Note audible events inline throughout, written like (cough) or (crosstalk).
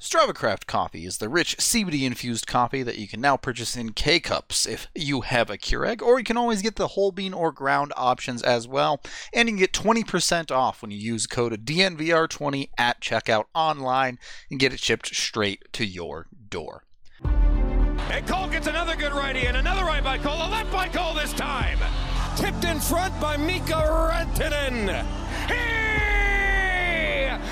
StravaCraft coffee is the rich CBD infused coffee that you can now purchase in K cups if you have a Keurig, or you can always get the whole bean or ground options as well. And you can get 20% off when you use code DNVR20 at checkout online and get it shipped straight to your door. And Cole gets another good righty and another right by Cole, a left by Cole this time. Tipped in front by Mikko Rantanen. He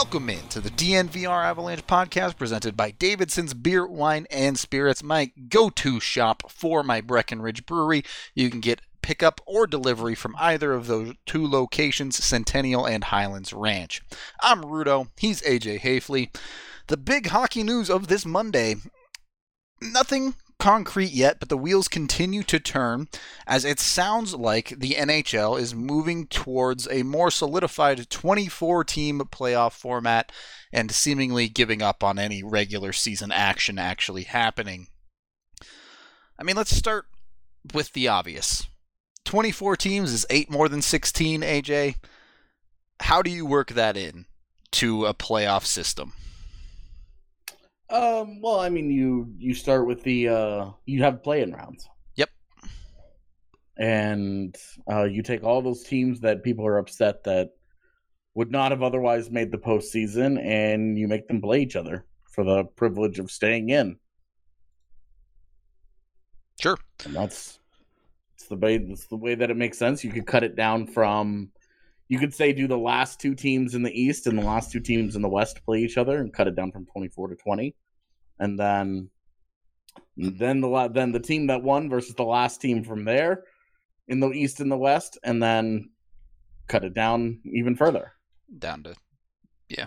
Welcome in to the DNVR Avalanche podcast presented by Davidson's Beer, Wine, and Spirits, my go to shop for my Breckenridge Brewery. You can get pickup or delivery from either of those two locations, Centennial and Highlands Ranch. I'm Rudo, he's AJ Haefele. The big hockey news of this Monday nothing concrete yet, but the wheels continue to turn as it sounds like the NHL is moving towards a more solidified 24 team playoff format and seemingly giving up on any regular season action actually happening. I mean, let's start with the obvious. 24 teams is 8 more than 16, AJ. How do you work that in to a playoff system? Um, well, I mean, you you start with the uh, you have play-in rounds. Yep. And uh, you take all those teams that people are upset that would not have otherwise made the postseason, and you make them play each other for the privilege of staying in. Sure. And that's it's the way that's the way that it makes sense. You could cut it down from you could say do the last two teams in the East and the last two teams in the West play each other and cut it down from 24 to 20. And then then the then the team that won versus the last team from there in the East and the West and then cut it down even further. Down to yeah.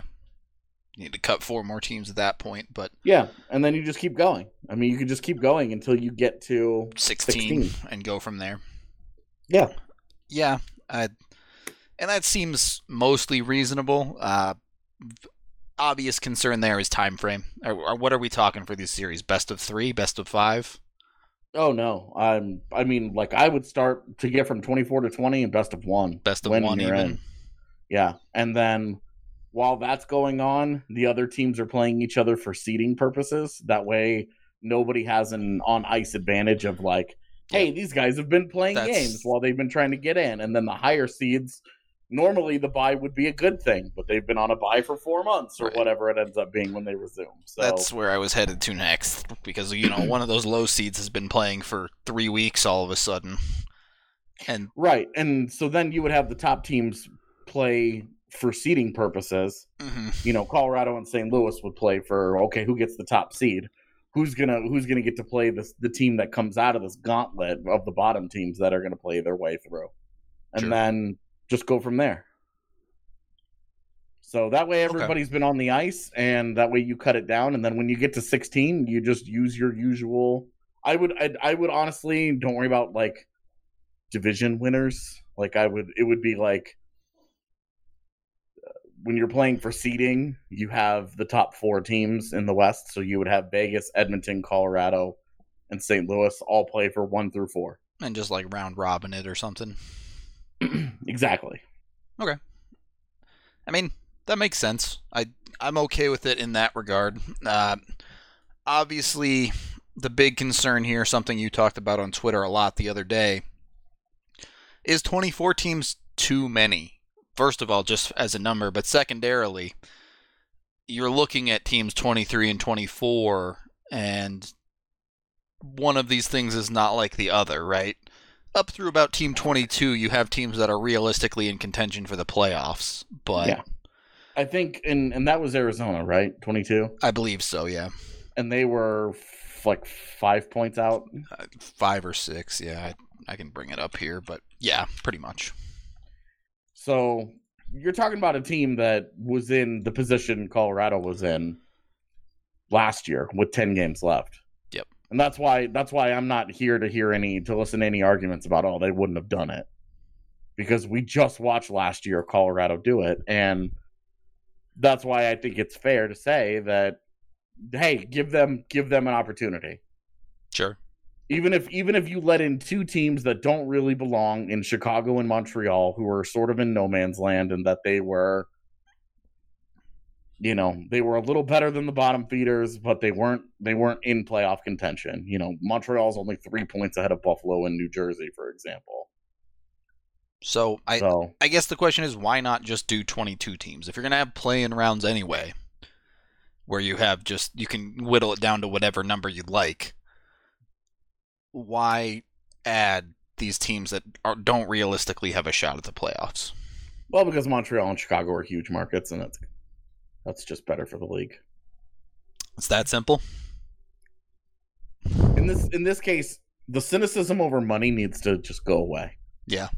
You need to cut four more teams at that point, but Yeah, and then you just keep going. I mean, you could just keep going until you get to 16, 16. and go from there. Yeah. Yeah, I, and that seems mostly reasonable. Uh, obvious concern there is time frame. Or, or what are we talking for this series? Best of three, best of five? Oh no. I'm I mean, like I would start to get from 24 to 20 and best of 1. Best of one you're even. in. Yeah, and then while that's going on, the other teams are playing each other for seeding purposes. That way, nobody has an on ice advantage of like, hey, these guys have been playing That's- games while they've been trying to get in, and then the higher seeds. Normally, the buy would be a good thing, but they've been on a buy for four months or Right. whatever it ends up being when they resume. So That's where I was headed to next because you know one of those low seeds has been playing for three weeks all of a sudden, and right, and so then you would have the top teams play for seeding purposes, mhm, you know, Colorado and St. Louis would play for okay, who gets the top seed? Who's gonna who's gonna get to play this the team that comes out of this gauntlet of the bottom teams that are gonna play their way through, and Sure. then just go from there. So that way everybody's been on the ice, and that way you cut it down, and then when you get to sixteen, you just use your usual. I would I, I would honestly don't worry about like division winners. Like I would it would be like uh, when you're playing for seeding, you have the top four teams in the West. So you would have Vegas, Edmonton, Colorado, and St. Louis all play for one through four. and just like round robin it or something. (clears throat) exactly. Okay. I mean, that makes sense. I I'm okay with it in that regard. Uh, obviously, the big concern here, something you talked about on Twitter a lot the other day, is 24 teams too many? First of all, just as a number, but secondarily, you're looking at teams 23 and 24, and one of these things is not like the other, right? Up through about team 22, you have teams that are realistically in contention for the playoffs, but Yeah. I think, and and that was Arizona, right? Twenty two, I believe so, yeah. and they were f- like five points out. Uh, five or six, yeah. I can bring it up here, but yeah, pretty much. So you're talking about a team that was in the position Colorado was in last year with 10 games left. And that's why that's why I'm not here to hear any to listen to any arguments about oh they wouldn't have done it. Because we just watched last year Colorado do it and that's why I think it's fair to say that hey, give them give them an opportunity. Sure. Even if even if you let in two teams that don't really belong in Chicago and Montreal, who are sort of in no man's land, and that they were, you know, they were a little better than the bottom feeders, but they weren't they weren't in playoff contention. You know, Montreal's only three points ahead of Buffalo and New Jersey, for example. So I So I guess the question is why not just do 22 teams if you're gonna have play-in rounds anyway, where you have just you can whittle it down to whatever number you'd like. Why add these teams that are, don't realistically have a shot at the playoffs? well, because Montreal and Chicago are huge markets, and that's that's just better for the league. It's that simple. In this in this case, the cynicism over money needs to just go away. Yeah.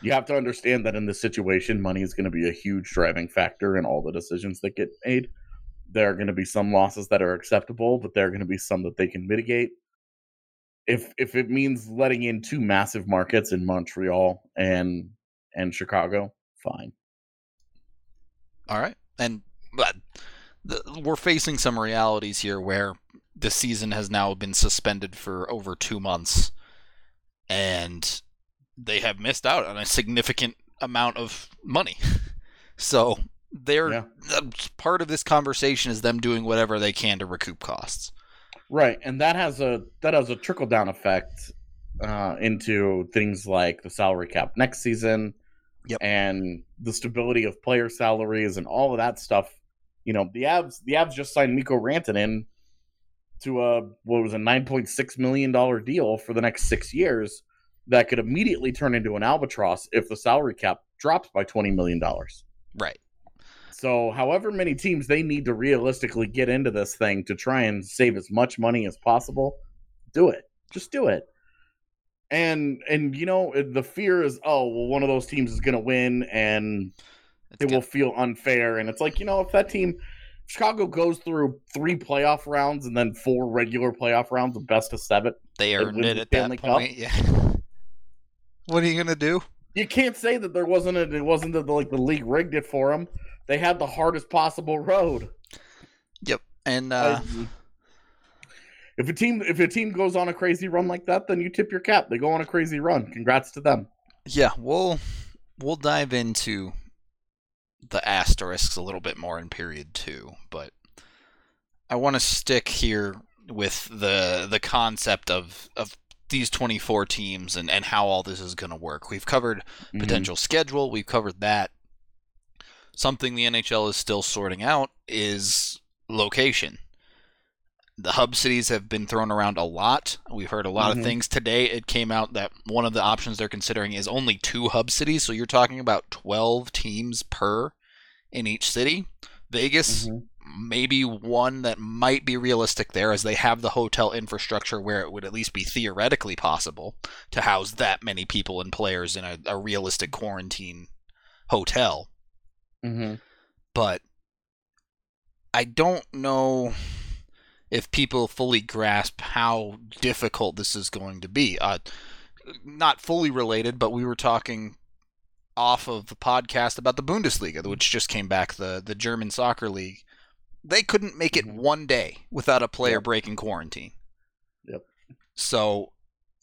You have to understand that in this situation, money is going to be a huge driving factor in all the decisions that get made. There are going to be some losses that are acceptable, but there are going to be some that they can mitigate. If if it means letting in two massive markets in Montreal and and Chicago, fine. All right, and the, we're facing some realities here where the season has now been suspended for over two months, and they have missed out on a significant amount of money. (laughs) So they're Yeah. uh, part of this conversation is them doing whatever they can to recoup costs. Right, and that has a that has a trickle down effect uh, into things like the salary cap next season, Yep. and the stability of player salaries and all of that stuff. You know, the Avs the Avs just signed Mikko Rantanen to a what was a nine point six million dollar deal for the next six years that could immediately turn into an albatross if the salary cap drops by twenty million dollars. Right. So, however many teams they need to realistically get into this thing to try and save as much money as possible, do it. Just do it. And and you know the fear is oh well one of those teams is going to win and It's it will feel unfair and it's like you know if that team Chicago goes through three playoff rounds and then four regular playoff rounds of best of seven, they earned it the at that Stanley Cup. point. Yeah. What are you gonna do? you can't say that there wasn't a, it wasn't that like the league rigged it for them. They had the hardest possible road. Yep. And uh, I- if a team if a team goes on a crazy run like that, then you tip your cap. They go on a crazy run. Congrats to them. Yeah, we'll we'll dive into the asterisks a little bit more in period two, but I want to stick here with the the concept of of these 24 teams and, and how all this is going to work. We've covered mm-hmm. potential schedule, we've covered that. Something the NHL is still sorting out is location. The hub cities have been thrown around a lot. We've heard a lot Mhm. of things. Today it came out that one of the options they're considering is only two hub cities, so you're talking about 12 teams per in each city. Vegas Mhm. maybe one that might be realistic there as they have the hotel infrastructure where it would at least be theoretically possible to house that many people and players in a, a realistic quarantine hotel Mhm. but I don't know if people fully grasp how difficult this is going to be. Uh, not fully related, but we were talking off of the podcast about the Bundesliga, which just came back, the the German soccer league. They couldn't make it Mhm. one day without a player Yep. breaking quarantine. Yep. So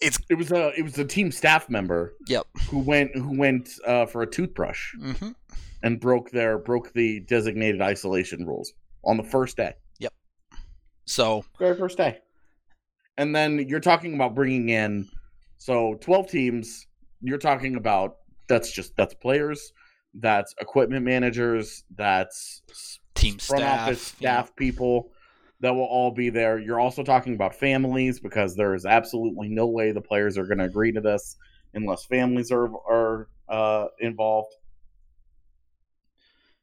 it's It was a it was a team staff member yep. who went who went uh, for a toothbrush hmm and broke their broke the designated isolation rules on the first day, So very first day. And then you're talking about bringing in so 12 teams. You're talking about that's just that's players, that's equipment managers, that's team front staff, office you know. staff people that will all be there. You're also talking about families because there is absolutely no way the players are going to agree to this unless families are are uh, involved.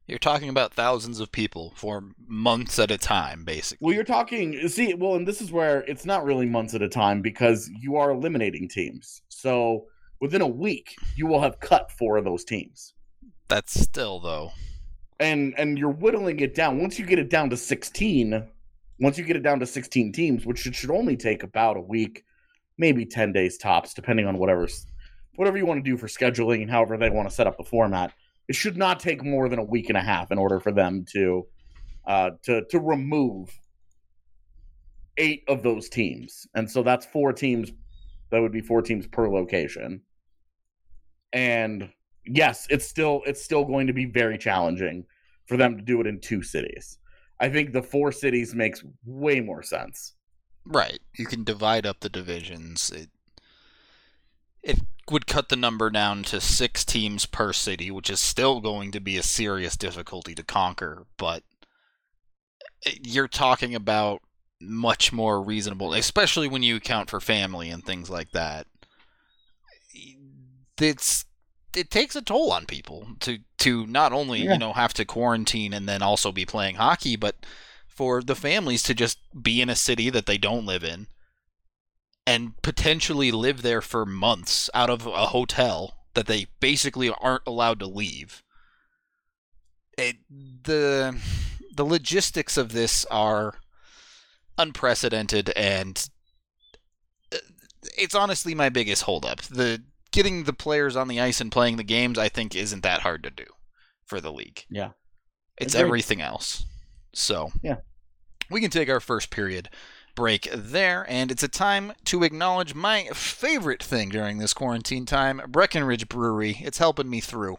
You're talking about thousands of people for months at a time, basically. Well, you're talking. See, well, and this is where it's not really months at a time because you are eliminating teams. So within a week, you will have cut four of those teams, That's still though. and and you're whittling it down. Once you get it down to 16, once you get it down to 16 teams, which it should only take about a week, maybe 10 days tops, depending on whatever, whatever you want to do for scheduling and however they want to set up the format. It should not take more than a week and a half in order for them to uh, to to remove eight of those teams, and so that's four teams. That would be four teams per location. And yes, it's still it's still going to be very challenging for them to do it in two cities. I think the four cities makes way more sense. Right. You can divide up the divisions. It it would cut the number down to six teams per city, which is still going to be a serious difficulty to conquer, but eh, you're talking about much more reasonable, especially when you account for family and things like that. It's it takes a toll on people to to not only Yeah. you know have to quarantine and then also be playing hockey, but for the families to just be in a city that they don't live in and potentially live there for months out of a hotel that they basically aren't allowed to leave. It, the the logistics of this are unprecedented and uh, it's honestly my biggest holdup. The getting the players on the ice and playing the games I think isn't that hard to do for the league. Yeah. It's Agreed. everything else. So, Yeah. We can take our first period break there, and it's a time to acknowledge my favorite thing during this quarantine time Breckenridge Brewery. It's helping me through.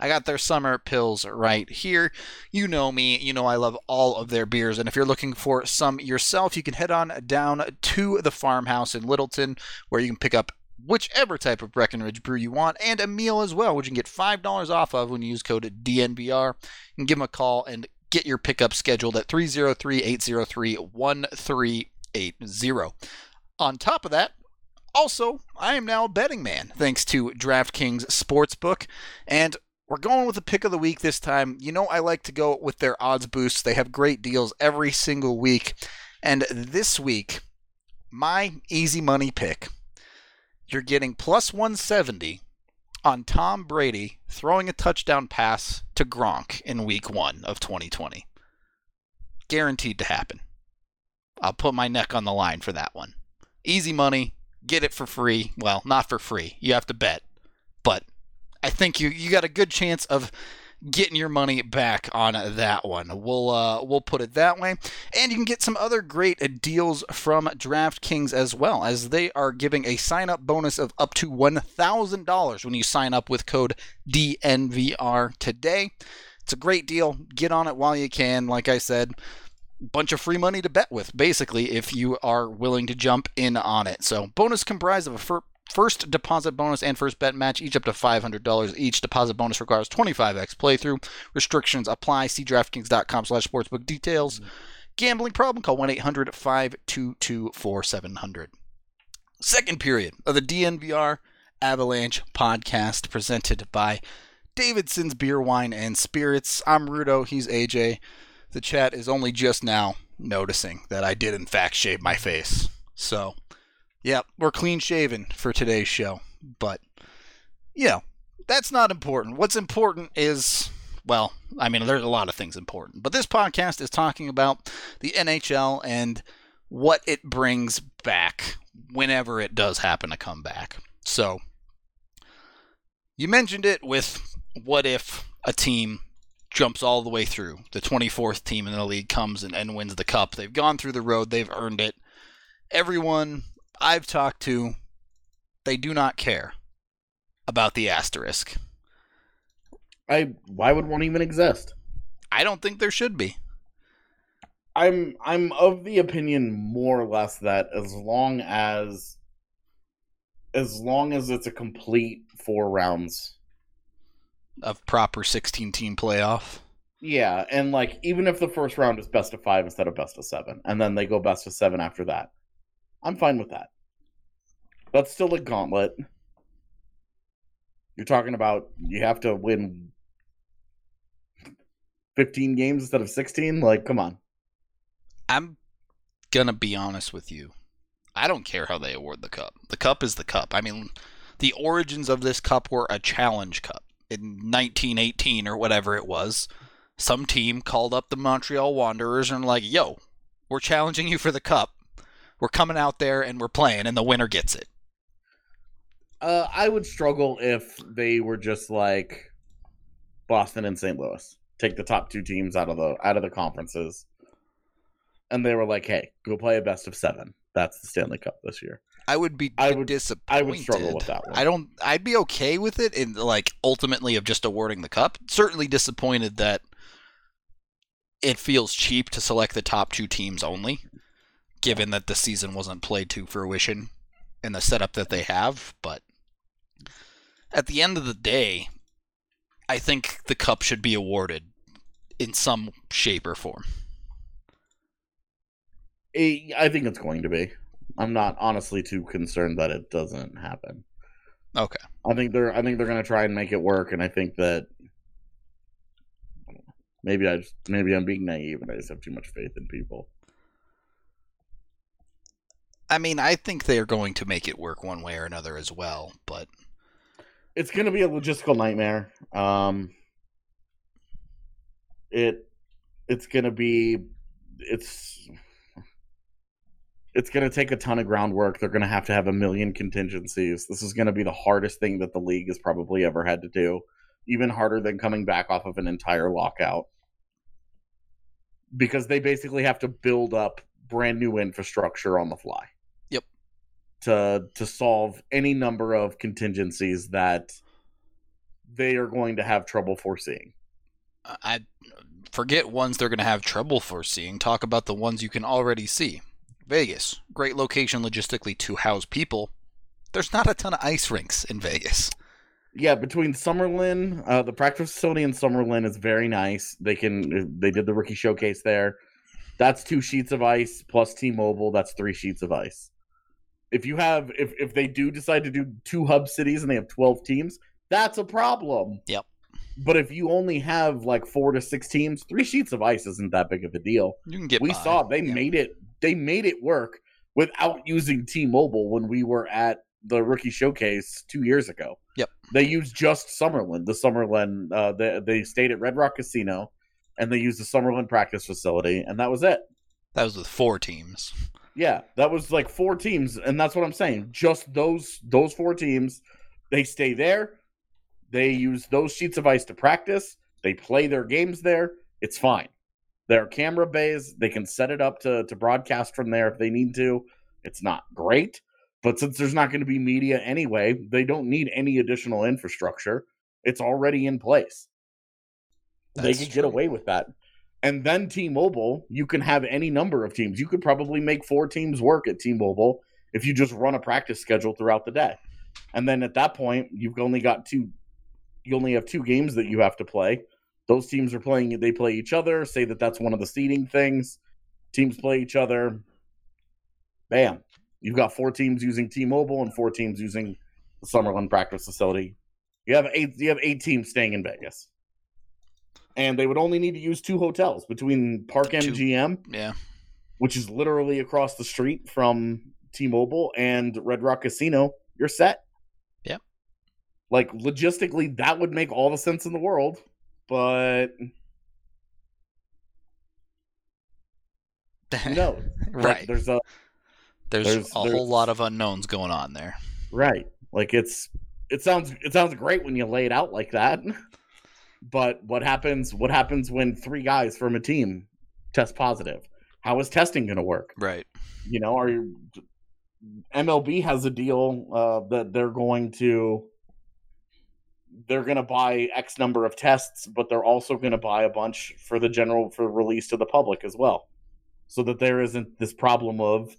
I got their summer pills right here. You know me, you know I love all of their beers, and if you're looking for some yourself, you can head on down to the farmhouse in Littleton where you can pick up whichever type of Breckenridge brew you want and a meal as well, which you can get $5 off of when you use code DNVR. And give them a call and get your pickup scheduled at 303 803 1380. On top of that, also, I am now a betting man thanks to DraftKings Sportsbook. And we're going with the pick of the week this time. You know, I like to go with their odds boosts. They have great deals every single week. And this week, my easy money pick, you're getting plus 170 on Tom Brady throwing a touchdown pass to Gronk in week one of 2020. Guaranteed to happen. I'll put my neck on the line for that one. Easy money, get it for free. Well, not for free. You have to bet. But I think you you got a good chance of getting your money back on that one. We'll uh, we'll put it that way, and you can get some other great deals from DraftKings as well, as they are giving a sign up bonus of up to one thousand dollars when you sign up with code DNVR today. It's a great deal. Get on it while you can. Like I said, bunch of free money to bet with, basically, if you are willing to jump in on it. So, bonus comprised of a fir- first deposit bonus and first bet match, each up to $500 each. Deposit bonus requires 25x playthrough. Restrictions apply. See DraftKings.com slash sportsbook details. Mm-hmm. Gambling problem? Call 1-800-522-4700. Second period of the DNVR Avalanche podcast presented by Davidson's Beer, Wine, and Spirits. I'm Rudo. He's AJ. The chat is only just now noticing that I did, in fact, shave my face. So, yeah, we're clean shaven for today's show. But, you know, that's not important. What's important is, well, I mean, there's a lot of things important. But this podcast is talking about the NHL and what it brings back whenever it does happen to come back. So, you mentioned it with what if a team jumps all the way through. The 24th team in the league comes and, and wins the cup. They've gone through the road, they've earned it. Everyone I've talked to, they do not care about the asterisk. I why would one even exist? I don't think there should be. I'm I'm of the opinion more or less that as long as as long as it's a complete four rounds. Of proper 16 team playoff. Yeah, and like even if the first round is best of 5 instead of best of 7 and then they go best of 7 after that. I'm fine with that. That's still a gauntlet. You're talking about you have to win 15 games instead of 16. Like, come on. I'm gonna be honest with you. I don't care how they award the cup. The cup is the cup. I mean, the origins of this cup were a challenge cup in 1918 or whatever it was. Some team called up the Montreal Wanderers and like, "Yo, we're challenging you for the cup. We're coming out there and we're playing, and the winner gets it." Uh, I would struggle if they were just like Boston and St. Louis. Take the top two teams out of the out of the conferences, and they were like, "Hey, go play a best of seven. That's the Stanley Cup this year." I would be I would- disappointed. I would struggle with that one. I don't. I'd be okay with it in like ultimately of just awarding the cup. Certainly disappointed that it feels cheap to select the top two teams only, given that the season wasn't played to fruition in the setup that they have. But at the end of the day, I think the cup should be awarded in some shape or form. Eh, I think it's going to be. I'm not honestly too concerned that it doesn't happen. Okay. I think they're I think they're going to try and make it work, and I think that maybe I just maybe I'm being naive and I just have too much faith in people. I mean, I think they're going to make it work one way or another as well, but It's going to be a logistical nightmare. Um, it it's going to be it's it's going to take a ton of groundwork. They're going to have to have a million contingencies. This is going to be the hardest thing that the league has probably ever had to do, even harder than coming back off of an entire lockout. Because they basically have to build up brand new infrastructure on the fly. Yep. To to solve any number of contingencies that they are going to have trouble foreseeing. I forget ones they're going to have trouble foreseeing. Talk about the ones you can already see. Vegas, great location logistically to house people. There's not a ton of ice rinks in Vegas. Yeah, between Summerlin, uh, the practice facility in Summerlin is very nice. They can they did the rookie showcase there. That's two sheets of ice plus T-Mobile. That's three sheets of ice. If you have if if they do decide to do two hub cities and they have twelve teams, that's a problem. Yep. But if you only have like four to six teams, three sheets of ice isn't that big of a deal. You can get we by. saw they Yeah. made it they made it work without using T-Mobile when we were at the rookie showcase two years ago. Yep. They used just Summerlin. The Summerlin uh they they stayed at Red Rock Casino and they used the Summerlin practice facility and that was it. That was with four teams. Yeah, that was like four teams and that's what I'm saying. Just those those four teams they stay there. They use those sheets of ice to practice. They play their games there. It's fine. There are camera bays. They can set it up to, to broadcast from there if they need to. It's not great, but since there's not going to be media anyway, they don't need any additional infrastructure. It's already in place. they That's could get away with that. And then T Mobile, you can have any number of teams. You could probably make four teams work at T Mobile if you just run a practice schedule throughout the day. And then at that point, you've only got two you only have two games that you have to play. Those teams are playing they play each other, say that that's one of the seeding things. Teams play each other. Bam. You've got four teams using T-Mobile and four teams using the Summerlin practice facility. You have eight you have eight teams staying in Vegas. And they would only need to use two hotels between Park Two. MGM, Yeah. which is literally across the street from T-Mobile and Red Rock Casino. You're set. Yep. Like logistically, that would make all the sense in the world, but (laughs) no, right. there's a There's, there's- a there's- whole lot of unknowns going on there. right. Like it's it sounds it sounds great when you lay it out like that. (laughs) But what happens what happens when three guys from a team test positive? How is testing going to work? Right. you know, are you, MLB has a deal uh, that they're going to they're going to buy X number of tests, but they're also going to buy a bunch for the general for release to the public as well, so that there isn't this problem of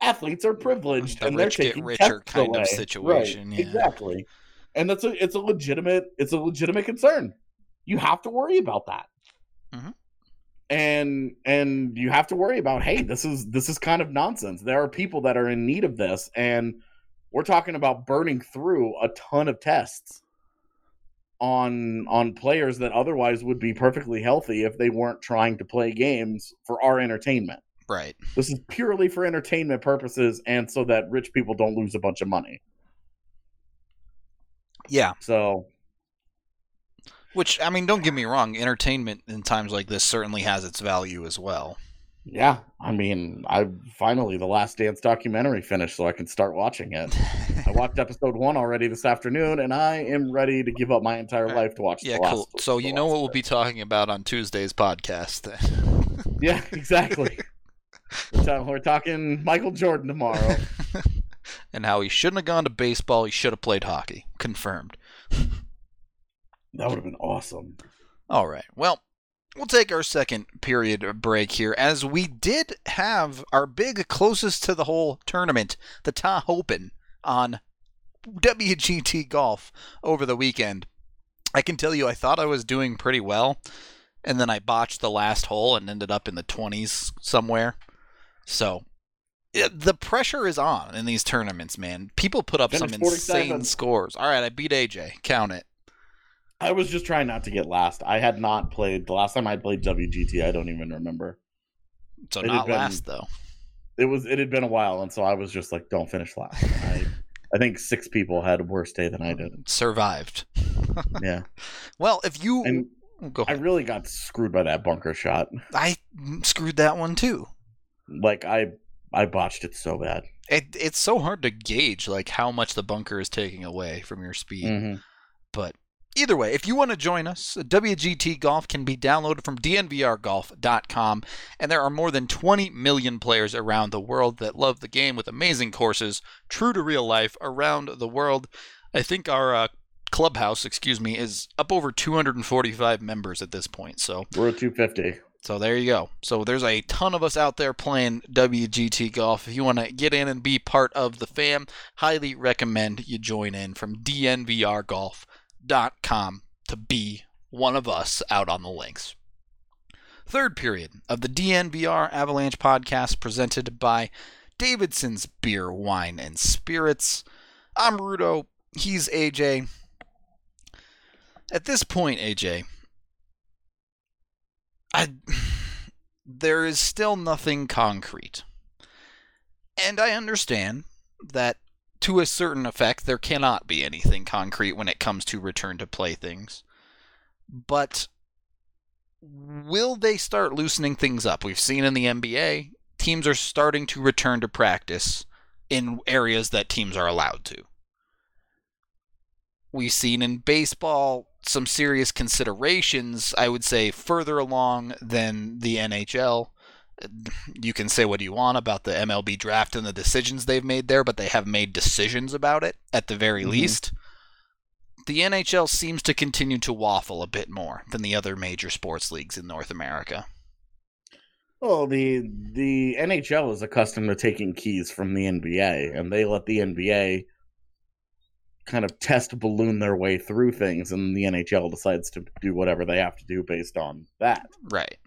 athletes are privileged The and rich they're get taking richer tests kind of situation, Right, yeah. Exactly, and that's a it's a legitimate it's a legitimate concern. You have to worry about that Mhm. and and you have to worry about hey this is this is kind of nonsense there are people that are in need of this and we're talking about burning through a ton of tests on on players that otherwise would be perfectly healthy if they weren't trying to play games for our entertainment. Right. This is purely for entertainment purposes and so that rich people don't lose a bunch of money. Yeah. So Which I mean, don't get me wrong, entertainment in times like this certainly has its value as well. Yeah, I mean, I finally the Last Dance documentary finished, so I can start watching it. I watched (laughs) episode one already this afternoon, and I am ready to give up my entire All right. life to watch. yeah, the last, cool. So the you know what we'll bit. be talking about on Tuesday's podcast. Then. (laughs) Yeah, exactly. we're, we're talking Michael Jordan tomorrow. (laughs) and how he shouldn't have gone to baseball. He should have played hockey. Confirmed. That would have been awesome. All right. Well, we'll take our second period break here as we did have our big closest to the whole tournament, the Ta Open on WGT Golf over the weekend. I can tell you, I thought I was doing pretty well, and then I botched the last hole and ended up in the 20s somewhere. So. it- the pressure is on in these tournaments, man. People put up some insane scores. All right, I beat AJ. Count it. I was just trying not to get last. I had not played the last time I played WGT. I don't even remember. So It not been- last though. It was it had been a while, and so I was just like, "Don't finish last." I, I think six people had a worse day than I did. Survived. (laughs) Yeah, Well, if you and go, I really got screwed by that bunker shot. I, screwed that one too. Like I I botched it so bad. It, it's so hard to gauge like how much the bunker is taking away from your speed. Mhm. But either way, if you want to join us, WGT Golf can be downloaded from dnvrgolf.com, and there are more than 20 million players around the world that love the game with amazing courses, true to real life, around the world. I think our uh, clubhouse, excuse me, is up over 245 members at this point. So We're at two fifty. so there you go. So there's a ton of us out there playing WGT golf. If you want to get in and be part of the fam, highly recommend you join in from dnvrgolf.com to be one of us out on the links. Third period of the DNVR Avalanche podcast presented by Davidson's Beer, Wine, and Spirits. I'm Rudo. He's AJ. At this point, AJ, I (sighs) there is still nothing concrete. And I understand that to a certain effect there cannot be anything concrete when it comes to return to play things. But will they start loosening things up? We've seen in the NBA, teams are starting to return to practice in areas that teams are allowed to. We've seen in baseball some serious considerations, I would say, further along than the NHL. You can say what you want about the MLB draft and the decisions they've made there, but they have made decisions about it at the very Mhm. least. The NHL seems to continue to waffle a bit more than the other major sports leagues in North America. Well, the the NHL is accustomed to taking keys from the NBA, and they let the NBA kind of test balloon their way through things, and the NHL decides to do whatever they have to do based on that Right.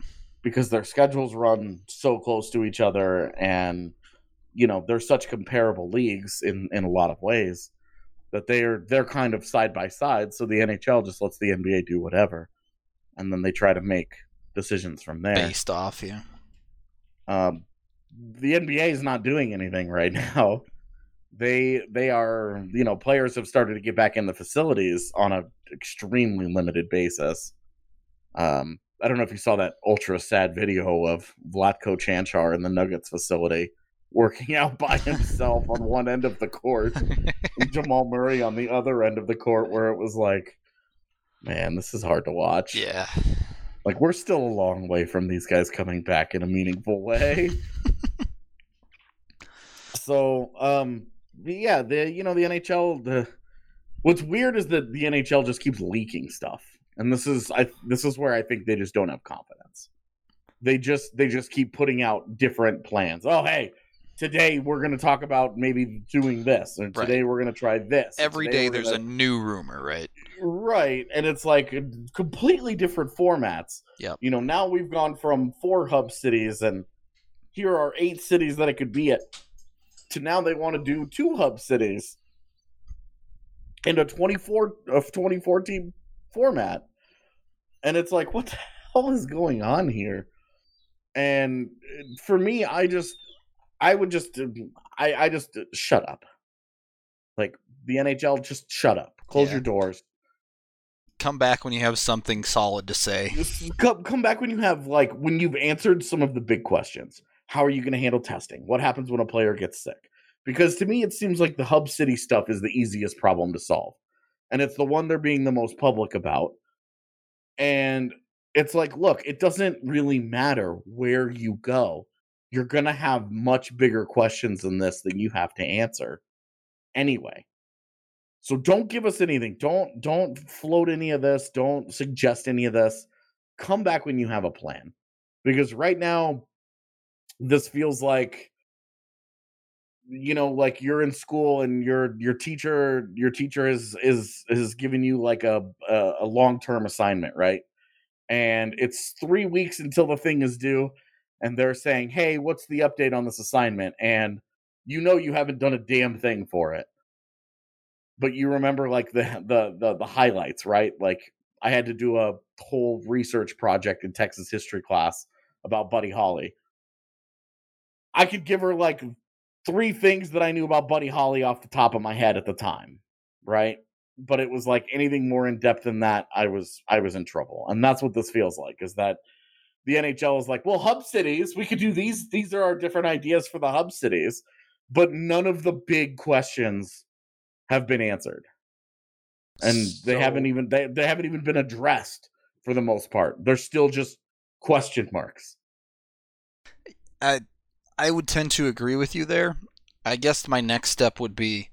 Because their schedules run so close to each other, and you know they're such comparable leagues in in a lot of ways that they're they're kind of side by side. So the NHL just lets the NBA do whatever, and then they try to make decisions from there. Based off, yeah. Um, the NBA is not doing anything right (laughs) now. They they are you know players have started to get back in the facilities on a extremely limited basis. Um, I don't know if you saw that ultra sad video of Vlatko Cancar in the Nuggets facility working (laughs) out by himself on one end of the court, (laughs) and Jamal Murray on the other end of the court, where it was like, man, this is hard to watch. Yeah. Like we're still a long way from these guys coming back in a meaningful way. (laughs) so, um yeah, the you know the NHL the what's weird is that the NHL just keeps leaking stuff. And this is I this is where I think they just don't have confidence. They just they just keep putting out different plans. Oh, hey, today we're going to talk about maybe doing this, and Right. today we're going to try this. Every day there's gonna- a new rumor, right? Right, and it's like completely different formats. Yeah, You know, now we've gone from four hub cities, and here are eight cities that it could be at, to now they want to do two hub cities, and a twenty-four of twenty-four team format. And it's like, what the (laughs) hell is going on here? And uh, for me, I just, I would just, uh, I, I just uh, shut up. Like the NHL, just shut up, close Yeah. your doors. Come back when you have something solid to say. Come, come back when you have like when you've answered some of the big questions. How are you going to handle testing? What happens when a player gets sick? Because to me, it seems like the hub city stuff is the easiest problem to solve, and it's the one they're being the most public about. And it's like, look, it doesn't really matter where you go. You're going to have much bigger questions than this that you have to answer anyway. So don't give us anything. Don't don't float any of this. Don't suggest any of this. Come back when you have a plan. Because right now this feels like you know like you're in school and your your teacher your teacher is is is giving you like a a, a long-term assignment, right? And it's 3 weeks until the thing is due and they're saying, "Hey, what's the update on this assignment?" And you know you haven't done a damn thing for it but you remember like the, the the the highlights, right? Like I had to do a whole research project in Texas history class about Buddy Holly. I could give her like three things that I knew about Buddy Holly off the top of my head at the time, right? But it was like anything more in depth than that, I was I was in trouble. And that's what this feels like is that the NHL is like, well, hub cities, we could do these. These are our different ideas for the hub cities, but none of the big questions have been answered and they haven't even they, they haven't even been addressed for the most part they're still just question marks I I would tend to agree with you there. I guess my next step would be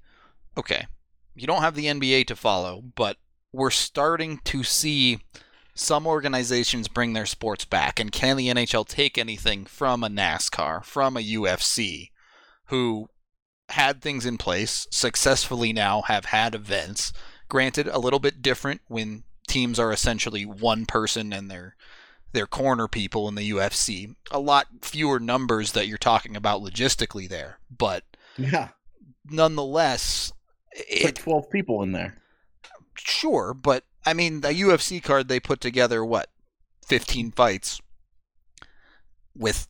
okay, you don't have the NBA to follow, but we're starting to see some organizations bring their sports back. And can the NHL take anything from a NASCAR, from a UFC, who had things in place, successfully now have had events? Granted, a little bit different when teams are essentially one person and they're their corner people in the UFC. A lot fewer numbers that you're talking about logistically there, but yeah nonetheless, it's like 12 people in there sure. But I mean, the UFC card they put together what 15 fights with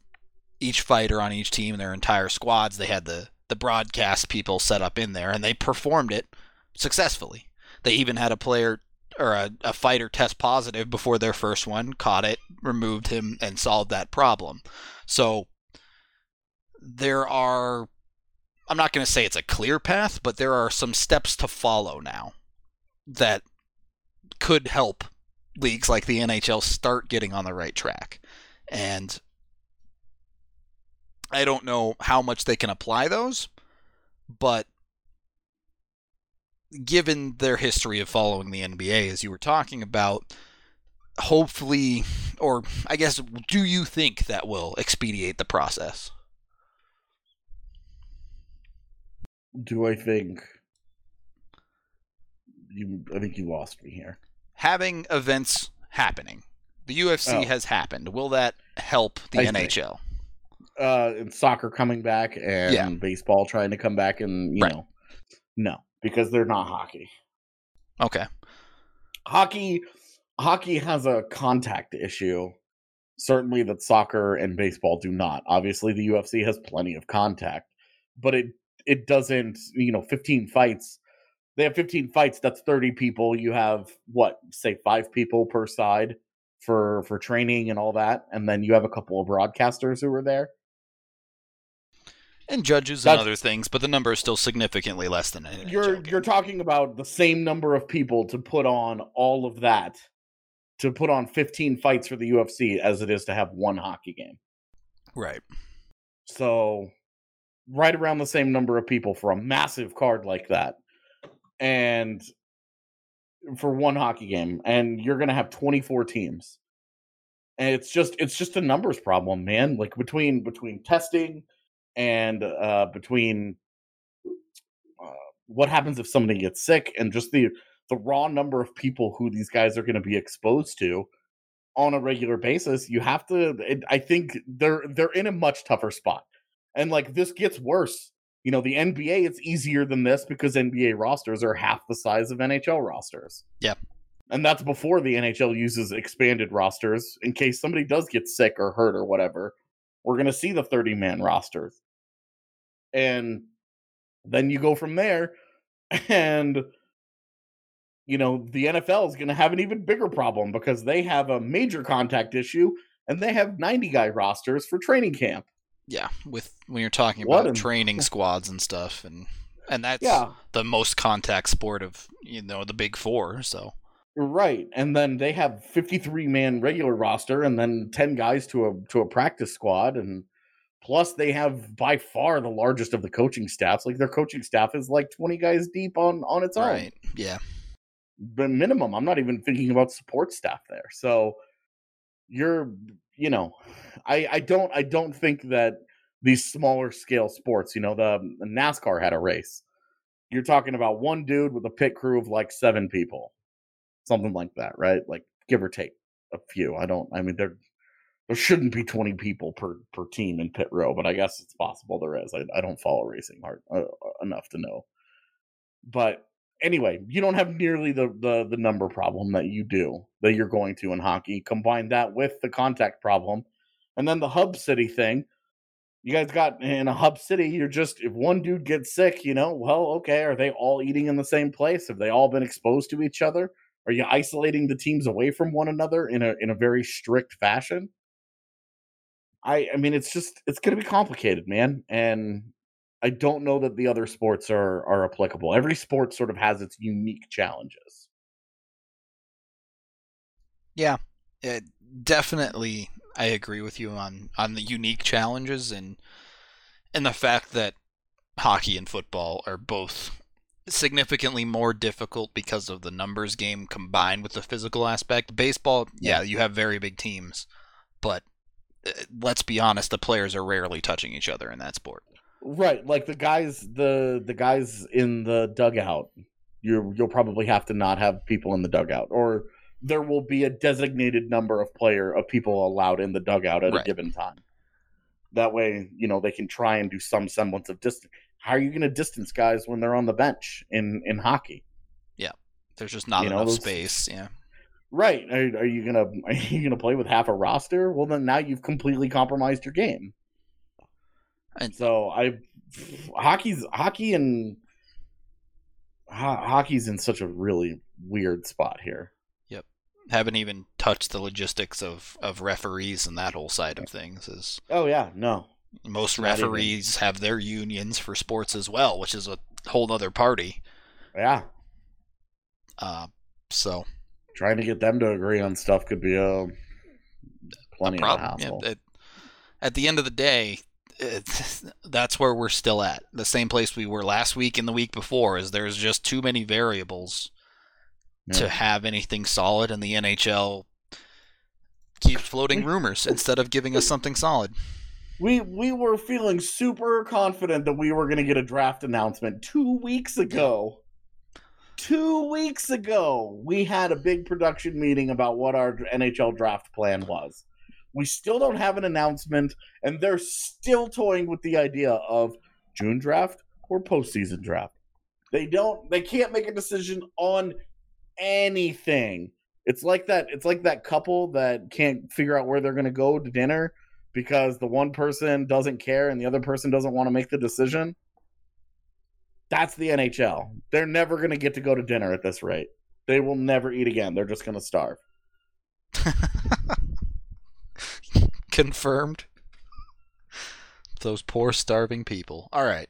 each fighter on each team, their entire squads. They had the the broadcast people set up in there, and they performed it successfully. They even had a player or a, a fighter test positive before their first one, caught it, removed him, and solved that problem. So there are, I'm not going to say it's a clear path, but there are some steps to follow now that could help leagues like the NHL start getting on the right track. And I don't know how much they can apply those, but given their history of following the NBA, as you were talking about, hopefully, or I guess, do you think that will expedite the process? do i think you i think you lost me here Having events happening, the UFC Oh. has happened. Will that help the I. NHL? uh and soccer coming back and Yeah. baseball trying to come back and you Right. know no because they're not hockey. Okay. hockey hockey has a contact issue certainly that soccer and baseball do not. Obviously the ufc has plenty of contact but it it doesn't you know 15 fights they have 15 fights that's 30 people you have what say five people per side for for training and all that and then you have a couple of broadcasters who are there And judges That's- and other things, but the number is still significantly less than an you're game. you're talking about the same number of people to put on all of that to put on 15 fights for the UFC as it is to have one hockey game. right. So right around the same number of people for a massive card like that. And for one hockey game and you're going to have 24 teams. And it's just it's just a numbers problem, man. Like between between testing and uh between uh, what happens if somebody gets sick and just the the raw number of people who these guys are going to be exposed to on a regular basis you have to it, i think they're they're in a much tougher spot. And like this gets worse. You know the nba it's easier than this because nba rosters are half the size of nhl rosters. Yeah, And that's before the NHL uses expanded rosters in case somebody does get sick or hurt or whatever. We're going to see the 30 man rosters. And then you go from there (laughs) and you know, the NFL is going to have an even bigger problem because they have a major contact issue and they have 90 guy rosters for training camp. Yeah, with when you're talking What about an- training (laughs) squads and stuff, and and that's Yeah. the most contact sport of you know the big four. So Right. And then they have 53 man regular roster and then 10 guys to a to a practice squad and plus they have by far the largest of the coaching staffs. Like their coaching staff is like 20 guys deep on on its own. yeah, But minimum, I'm not even thinking about support staff there. So you're you know, I I don't I don't think that these smaller scale sports, you know, the, the NASCAR had a race. You're talking about one dude with a pit crew of like seven people. Something like that, right? Like give or take a few. I don't I mean there there shouldn't be 20 people per per team in pit row, but I guess it's possible there is. I, I don't follow racing hard uh, enough to know. But anyway, you don't have nearly the, the the number problem that you do that you're going to in hockey. Combine that with the contact problem, and then the hub city thing. You guys got in a hub city. You're just if one dude gets sick, you know, well, okay, are they all eating in the same place? Have they all been exposed to each other? Are you isolating the teams away from one another in a in a very strict fashion? I I mean, it's just it's going to be complicated, man, and I don't know that the other sports are are applicable. Every sport sort of has its unique challenges. yeah, it, definitely. I agree with you on on the unique challenges and and the fact that hockey and football are both significantly more difficult because of the numbers game combined with the physical aspect. Baseball, yeah, you have very big teams, but uh, let's be honest, the players are rarely touching each other in that sport. Right, like the guys the the guys in the dugout. You you'll probably have to not have people in the dugout or there will be a designated number of player of people allowed in the dugout at Right. a given time. That way, you know, they can try and do some semblance of distance. How are you going to distance guys when they're on the bench in in hockey? Yeah, there's just not You know, enough those- space. Yeah. Right. Are, are you gonna (laughs) are you gonna play with half a roster? Well, then now you've completely compromised your game. And- so I, hockey's hockey and ho- hockey's in such a really weird spot here. Yep, haven't even touched the logistics of, of referees and that whole side of things. Is Oh yeah, no, most Not even. referees have their unions for sports as well, which is a whole other party. yeah. Uh, so Trying to get them to agree on stuff could be a plenty of a problem. Yeah, hassle. it- at the end of the day, it, (laughs) that's where we're still at. The same place we were last week and the week before is there's just too many variables to have anything solid, and the NHL keeps floating (laughs) rumors instead of giving us something solid. We we were feeling super confident that we were going to get a draft announcement two weeks ago. Two weeks ago, we had a big production meeting about what our NHL draft plan was. We still don't have an announcement, and they're still toying with the idea of June draft or postseason draft. They don't. They can't make a decision on anything. It's like that. It's like that couple that can't figure out where they're going to go to dinner because the one person doesn't care and the other person doesn't want to make the decision. That's the NHL. They're never going to get to go to dinner at this rate. They will never eat again. They're just going to starve. (laughs) Confirmed. Those poor starving people. All right.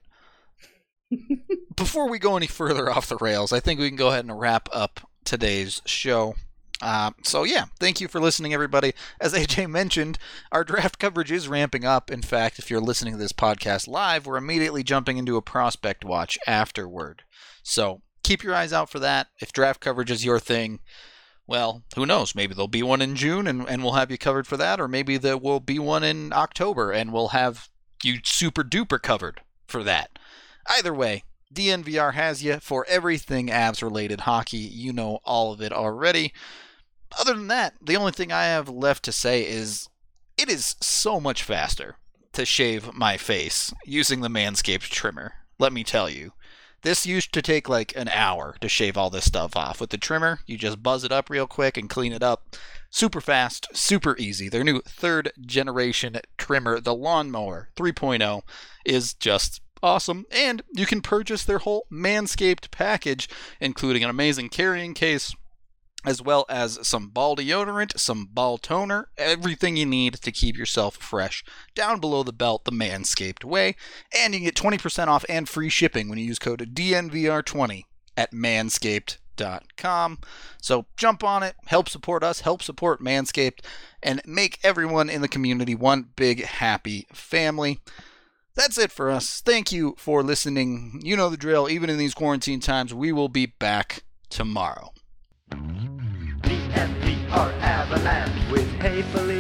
(laughs) Before we go any further off the rails, I think we can go ahead and wrap up today's show. Uh, so, yeah, thank you for listening, everybody. As (laughs) AJ mentioned, our draft coverage is ramping up. In fact, if you're listening to this podcast live, we're immediately jumping into a prospect watch afterward. So, keep your eyes out for that. If draft coverage is your thing, well, who knows? Maybe there'll be one in June and, and we'll have you covered for that, or maybe there will be one in October and we'll have you super duper covered for that. Either way, DNVR has you for everything Avs related hockey. You know all of it already. Other than that, the only thing I have left to say is it is so much faster to shave my face using the Manscaped trimmer. Let me tell you. This used to take like an hour to shave all this stuff off. With the trimmer, you just buzz it up real quick and clean it up. Super fast, super easy. Their new third generation trimmer, the Lawnmower 3.0, is just awesome. And you can purchase their whole Manscaped package, including an amazing carrying case, as well as some ball deodorant, some ball toner, everything you need to keep yourself fresh. Down below the belt, the Manscaped way. And you get 20% off and free shipping when you use code DNVR20 at manscaped.com. So jump on it, help support us, help support Manscaped, and make everyone in the community one big happy family. That's it for us. Thank you for listening. You know the drill. Even in these quarantine times, we will be back tomorrow. DNVR Avalanche with and